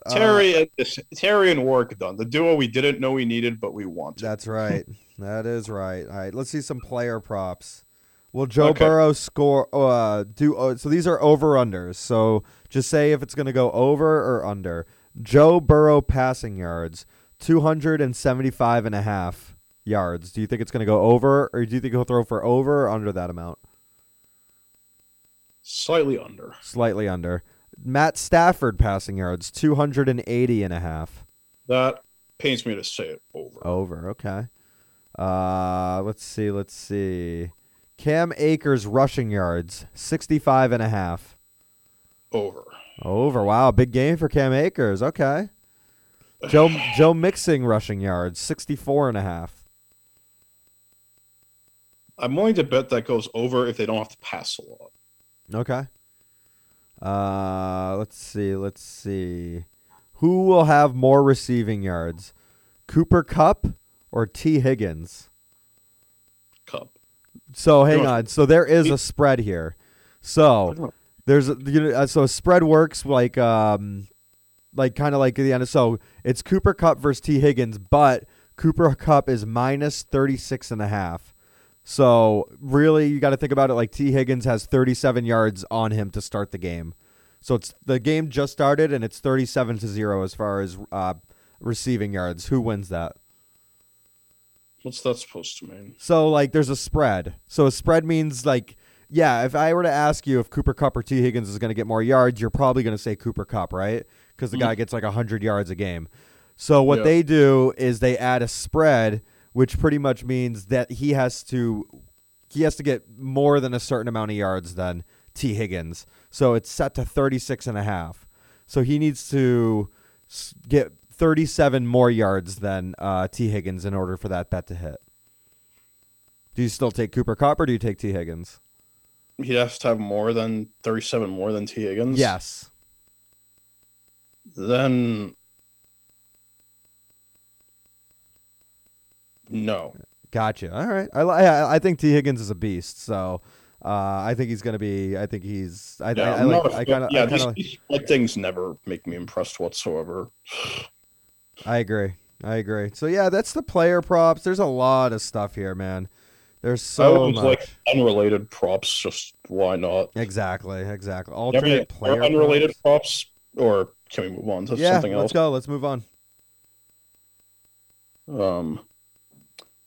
uh, Terry and this, Terry and Warwick done the duo we didn't know we needed, but we wanted. that's right. that is right. All right, let's see some player props. Will Joe Okay. Burrow score? Uh, do uh, so? These are over unders. So just say if it's going to go over or under. Joe Burrow passing yards, 275 and a half yards. Do you think it's going to go over, or do you think he'll throw for over or under that amount? Slightly under. Slightly under. Matt Stafford passing yards, 280 and a half. That pains me to say it over. Over, okay. Uh, let's see, let's see. Cam Akers rushing yards, 65 and a half. Over. Over. Wow, big game for Cam Akers. Okay. Joe Joe Mixon rushing yards, 64 and a half. I'm willing to bet that goes over if they don't have to pass a lot. Okay. Uh, let's see, let's see. Who will have more receiving yards? Cooper Kupp or Tee Higgins? Cup. So hang on. So there is a spread here. So there's a, you know uh, so a spread works like um like kind of like the end. So it's Cooper Kupp versus Tee Higgins, but Cooper Kupp is minus 36 and a half. So really you got to think about it like Tee Higgins has 37 yards on him to start the game. So it's the game just started and it's 37 to 0 as far as uh receiving yards. Who wins that? What's that supposed to mean? So like there's a spread. So a spread means like yeah, if I were to ask you if Cooper Kupp or Tee Higgins is going to get more yards, you're probably going to say Cooper Kupp, right? Cuz the guy gets like 100 yards a game. So what Yeah. they do is they add a spread which pretty much means that he has to he has to get more than a certain amount of yards than Tee Higgins. So it's set to 36 and a half. So he needs to get 37 more yards than uh, Tee Higgins in order for that bet to hit. Do you still take Cooper Kupp or do you take Tee Higgins? He has to have more than 37 more than Tee Higgins. Yes. Then no. Gotcha. All right. I I, I think Tee Higgins is a beast. So uh, I think he's going to be. I think he's. I, Yeah, I, I like. I fan- kind of. yeah, I these, kind of. these split things never make me impressed whatsoever. I agree. I agree. So yeah, that's the player props. There's a lot of stuff here, man. There's so much. like unrelated props. Just why not? exactly. Exactly. Do you have any Alternate player unrelated props. props, or can we move on to Yeah. something else? Let's go. Let's move on. Um,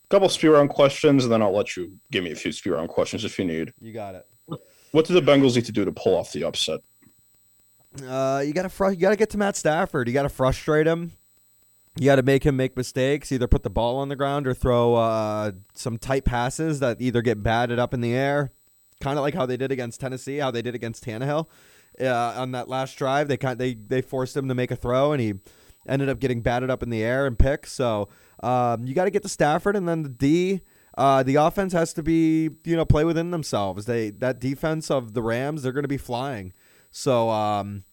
couple speed round questions, and then I'll let you give me a few speed round questions if you need. You got it. What do the Bengals need to do to pull off the upset? Uh, you gotta fr- you gotta get to Matt Stafford. You gotta frustrate him. You gotta make him make mistakes. Either put the ball on the ground or throw uh, some tight passes that either get batted up in the air, kind of like how they did against Tennessee, how they did against Tannehill uh, on that last drive. They kind they they forced him to make a throw and he ended up getting batted up in the air and picked. So um, you got to get to Stafford and then the D. Uh, the offense has to be you know play within themselves. They that defense of the Rams they're going to be flying. So, um,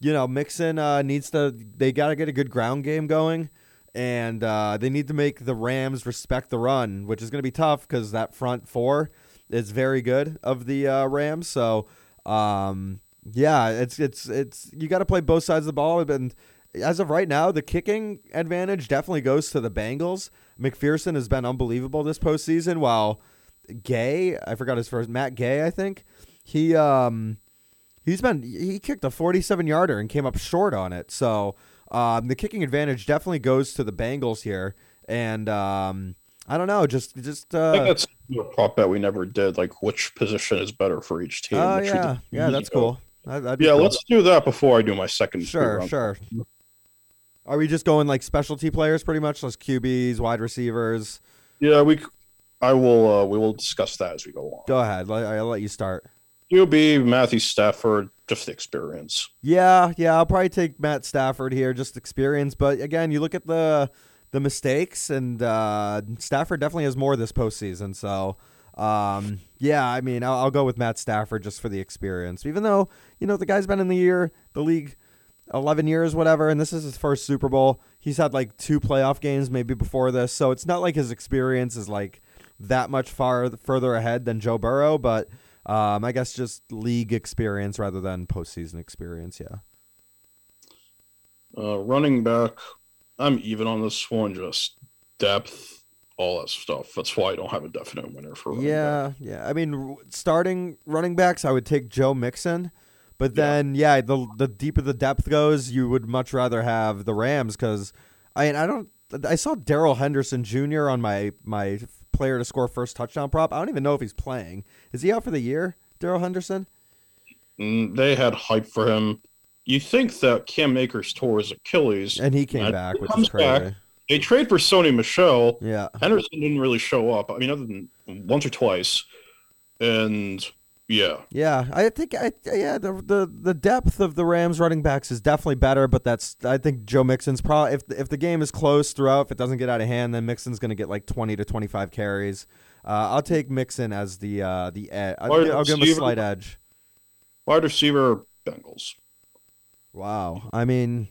you know, Mixon uh, needs to. They got to get a good ground game going, and uh, they need to make the Rams respect the run, which is going to be tough because that front four is very good of the uh, Rams. So, um, yeah, it's it's it's you got to play both sides of the ball. And as of right now, the kicking advantage definitely goes to the Bengals. McPherson has been unbelievable this postseason, while Gay, I forgot his first, Matt Gay, I think he um he's been he kicked a 47 yarder and came up short on it. So um, the kicking advantage definitely goes to the Bengals here, and um, I don't know, just just I think uh, that's a prop bet we never did. Like which position is better for each team. oh which yeah, yeah, that's cool. That- that'd Yeah, cool. let's do that before I do my second. Sure, sure. Are we just going like specialty players, pretty much, just QBs, wide receivers? Yeah, we. I will. Uh, we will discuss that as we go on. Go ahead. I'll let you start. QB Matthew Stafford, just the experience. Yeah, yeah, I'll probably take Matt Stafford here, just experience. But again, you look at the the mistakes, and uh, Stafford definitely has more this postseason. So, um, yeah, I mean, I'll, I'll go with Matt Stafford just for the experience. Even though you know the guy's been in the year, the league, eleven years, whatever, and this is his first Super Bowl. He's had like two playoff games maybe before this, so it's not like his experience is like that much far further ahead than Joe Burrow, but. Um, I guess just league experience rather than postseason experience. Yeah. Uh, running back, I'm even on this one. Just depth, all that stuff. That's why I don't have a definite winner for. running back. Yeah, yeah. I mean, starting running backs, I would take Joe Mixon, but then yeah, the the deeper the depth goes, you would much rather have the Rams because I mean, I don't. I saw Darrell Henderson Jr. on my my player to score first touchdown prop. I don't even know if he's playing. Is he out for the year, Darrell Henderson? Mm, they had hype for him. You think that Cam Akers tore his Achilles? And he came And back, he which is comes back. They trade for Sony Michel. Yeah, Henderson didn't really show up. I mean, other than once or twice, and yeah, yeah. I think I yeah the the the depth of the Rams running backs is definitely better, but that's I think Joe Mixon's probably if if the game is close throughout, if it doesn't get out of hand, then Mixon's going to get like twenty to twenty five carries. Uh, I'll take Mixon as the uh, the ed- I'll, I'll give him a slight edge. wide receiver Bengals. Wow. I mean,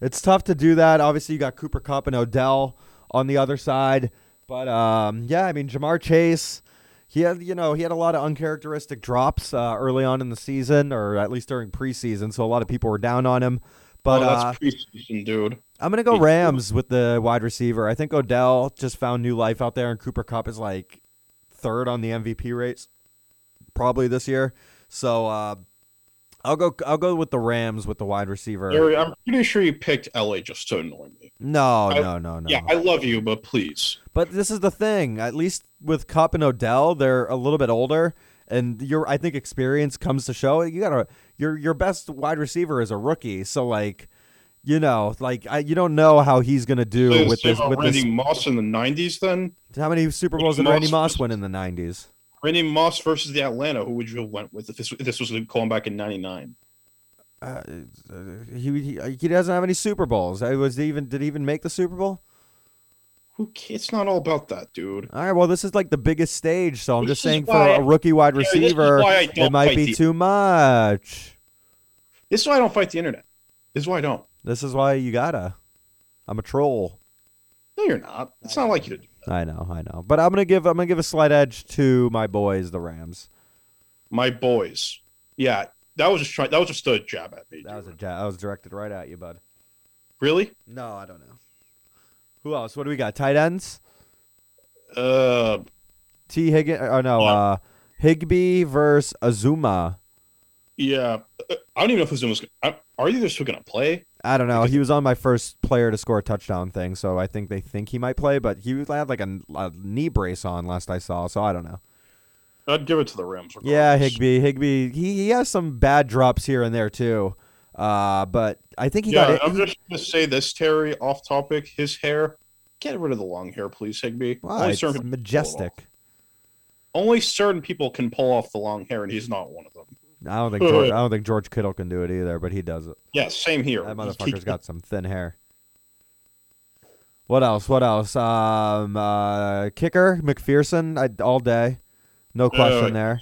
it's tough to do that. Obviously, you got Cooper Kupp and Odell on the other side, but um, yeah, I mean, Ja'Marr Chase. He had, you know, he had a lot of uncharacteristic drops uh, early on in the season, or at least during preseason. So a lot of people were down on him. But oh, uh, that's preseason, dude. I'm gonna go Rams with the wide receiver. I think Odell just found new life out there, and Cooper Kupp is like third on the MVP rates, probably this year. So uh, I'll go. I'll go with the Rams with the wide receiver. Gary, I'm pretty sure you picked LA just to annoy me. No, I- no, no, no. Yeah, I love you, but please. But this is the thing. At least with Kupp and Odell, they're a little bit older, and your I think experience comes to show. You gotta your your best wide receiver is a rookie, so like, you know, like I, you don't know how he's gonna do So, with this. With Randy this, Moss in the '90s, then how many Super Bowls did Randy Moss win in the '90s? Randy Moss versus the Atlanta. Who would you have went with if this if this was calling back in '99? Uh, he, he he doesn't have any Super Bowls. Uh, Was even did he even make the Super Bowl? Who? It's not all about that, dude. All right, well, this is like the biggest stage, so I'm This just saying for why- a rookie wide Gary, this is receiver, it might be the- too much. This is why I don't fight the internet. This is why I don't. This is why you gotta. I'm a troll. No, you're not. It's not like you to do. I know, I know, but I'm gonna give I'm gonna give a slight edge to my boys, the Rams. My boys. Yeah, that was just trying. That was just a jab at me. That was a jab. ja- that was directed right at you, bud. really. No, I don't know. Who else? What do we got? Tight ends? Uh, Tee Higgins? Oh no, Yeah. uh, Higbee versus Uzomah. yeah. Uh, I don't even know if Uzomah's. gonna- Are either still gonna play? I don't know. Because- He was on my first player to score a touchdown thing, so I think they think he might play, but he had like a, a knee brace on last I saw, so I don't know. I'd give it to the Rams. Yeah. Higbee. Higbee. He, he has some bad drops here and there too, uh, but I think he Yeah, got it. I'm just gonna say this, Terry. Off topic. His hair. Get rid of the long hair, please, Higbee. Wow, Only it's certain people can pull it majestic. Only certain people can pull off the long hair, and he's not one of them. I don't think George, I don't think George Kittle can do it either, but he does it. Yeah, same here. That motherfucker's got some thin hair. What else? What else? Um, uh, kicker McPherson I, all day, no question Uh, there.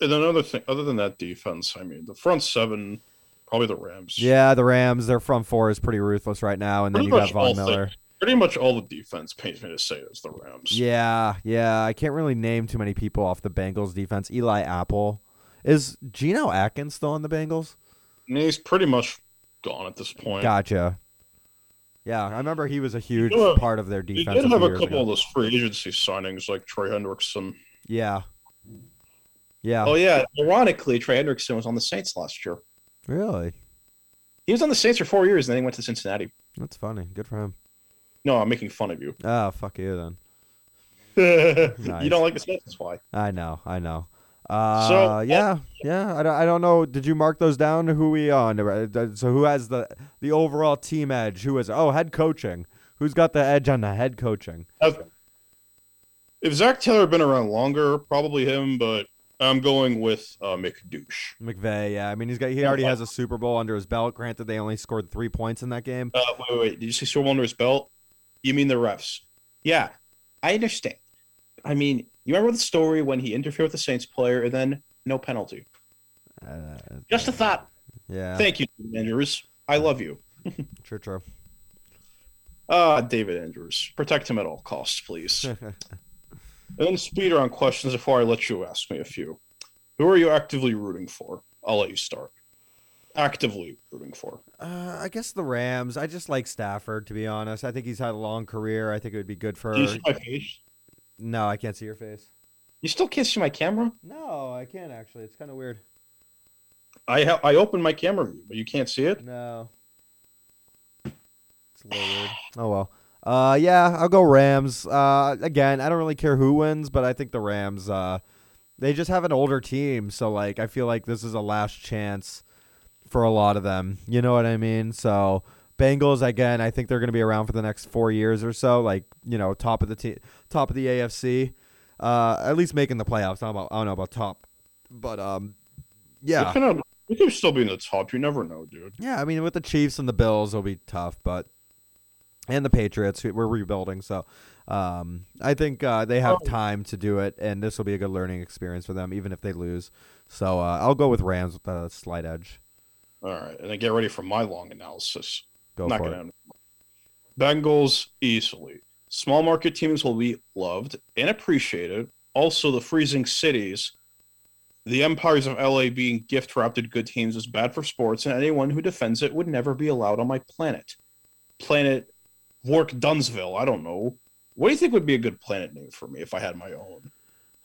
And another thing, other than that defense, I mean, the front seven, probably the Rams. Yeah, the Rams, their front four is pretty ruthless right now, and then Pretty you much got Von Miller. things. Pretty much all the defense pains me to say is the Rams. Yeah, yeah. I can't really name too many people off the Bengals defense. Eli Apple. Is Geno Atkins still on the Bengals? He's pretty much gone at this point. Gotcha. Yeah, I remember he was a huge do have- part of their He defense. did a have a couple ago. of those free agency signings like Trey Hendrickson. Yeah. Yeah. Oh yeah, ironically, Trey Hendrickson was on the Saints last year. Really? He was on the Saints for four years, and then he went to Cincinnati. That's funny. Good for him. No, I'm making fun of you. Oh, fuck you then. You don't like the Saints, that's why. I know. I know. Uh, So, yeah, yeah. I don't, I don't know. Did you mark those down? Who we on? Uh, So who has the the overall team edge? Who is? Oh, head coaching. Who's got the edge on the head coaching? If Zac Taylor had been around longer, probably him, but I'm going with uh, McDouche. McVay. Yeah. I mean, he's got. He already has a Super Bowl under his belt. Granted, they only scored three points in that game. Uh, wait, wait, wait. Did you say Super Bowl under his belt? You mean the refs? Yeah, I understand. I mean, you remember the story when he interfered with the Saints player and then no penalty? Uh, Just a thought. yeah. Thank you, Andrews. I love you. True. True. Ah, David Andrews. Protect him at all costs, please. and then speeder on questions before I let you ask me a few. Who are you actively rooting for? I'll let you start. Actively rooting for. Uh, I guess the Rams. I just like Stafford, to be honest. I think he's had a long career. I think it would be good for. Do you see my face? No, I can't see your face. You still can't see my camera? No, I can't actually. It's kind of weird. I ha- I opened my camera view, but you can't see it. No. It's a little weird. Oh well. Uh, yeah, I'll go Rams. Uh, again, I don't really care who wins, but I think the Rams. Uh, they just have an older team, so like I feel like this is a last chance for a lot of them. You know what I mean? So Bengals again. I think they're going to be around for the next four years or so. Like you know, top of the te- top of the AFC. Uh, at least making the playoffs. I don't, about, I don't know about top, but um, yeah. We could, still be in the top. You never know, dude. Yeah, I mean, with the Chiefs and the Bills, it'll be tough, but and the Patriots, we- we're rebuilding, so um, I think uh, they have Oh. time to do it, and this will be a good learning experience for them, even if they lose. So uh, I'll go with Rams with a slight edge. All right, and then get ready for my long analysis. Go Not for gonna it. end. Bengals easily. Small market teams will be loved and appreciated. Also, the freezing cities, the empires of LA being gift wrapped good teams is bad for sports, and anyone who defends it would never be allowed on my planet. Planet Work Dunsville. I don't know. What do you think would be a good planet name for me if I had my own?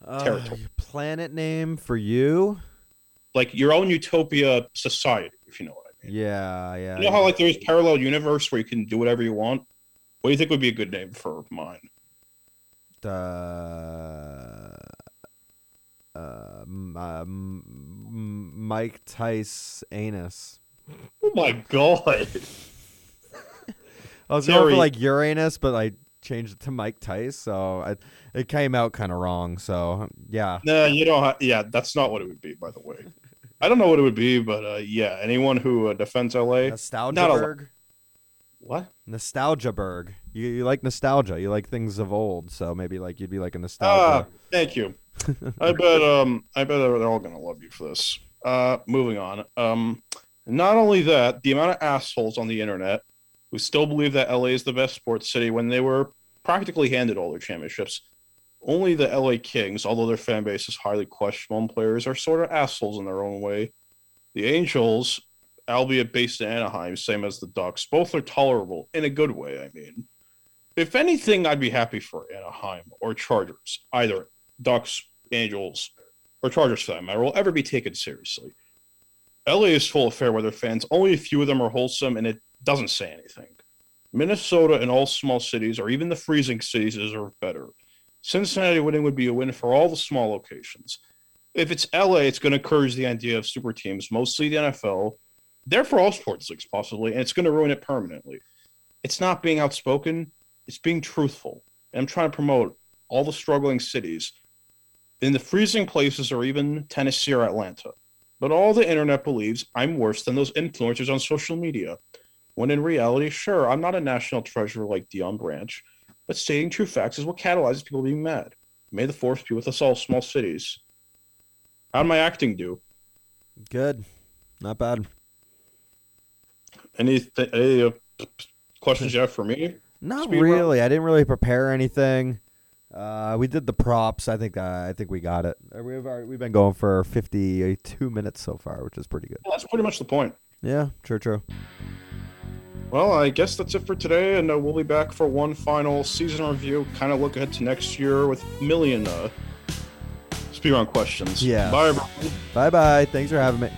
Uh, Territory. planet name for you? Like your own utopia society, if you know what I mean. Yeah, yeah. You know how like there's parallel universe where you can do whatever you want? What do you think would be a good name for mine? uh, uh, m- uh, m- m- Mike Tice anus. Oh my god. I was going for like Uranus, but I changed it to Mike Tice, so I, it came out kind of wrong. So yeah, No, you don't. Ha- yeah, that's not what it would be, by the way. I don't know what it would be, but uh, yeah, anyone who uh, defends LA. Nostalgia Not a lo- Berg. What? Nostalgia Berg. You, you like nostalgia. You like things of old. So maybe like you'd be like a Ah, nostalgia. thank you. I bet um I bet they're all gonna love you for this. Uh moving on. Um not only that, the amount of assholes on the internet who still believe that LA is the best sports city when they were practically handed all their championships. Only the LA Kings, although their fan base is highly questionable players are sort of assholes in their own way. The Angels, albeit based in Anaheim, same as the Ducks, both are tolerable in a good way, I mean. If anything, I'd be happy for Anaheim or Chargers, either Ducks, Angels, or Chargers for that matter, will ever be taken seriously. LA is full of fair weather fans. Only a few of them are wholesome, and it doesn't say anything. Minnesota and all small cities, or even the freezing cities, are better. Cincinnati winning would be a win for all the small locations. If it's LA, it's going to encourage the idea of super teams, mostly the NFL. Therefore, all sports leagues possibly, and it's going to ruin it permanently. It's not being outspoken; it's being truthful. And I'm trying to promote all the struggling cities in the freezing places or even Tennessee or Atlanta. But all the internet believes I'm worse than those influencers on social media. When in reality, sure, I'm not a national treasure like Deion Branch, but stating true facts is what catalyzes people being mad. May the force be with us all, small cities. How'd my acting do? Good. Not bad. Any, th- any uh, questions you have for me? Not Speed really. I didn't really prepare anything. Uh, we did the props. I think uh, I think we got it. Uh, We've already, we've been going for 52 minutes so far, which is pretty good. Well, that's pretty much the point. Yeah, true, true. Well, I guess that's it for today, and uh, we'll be back for one final season review. Kind of look ahead to next year with a million uh, speedrun questions. Yeah. Bye, everyone. Bye bye. Thanks for having me.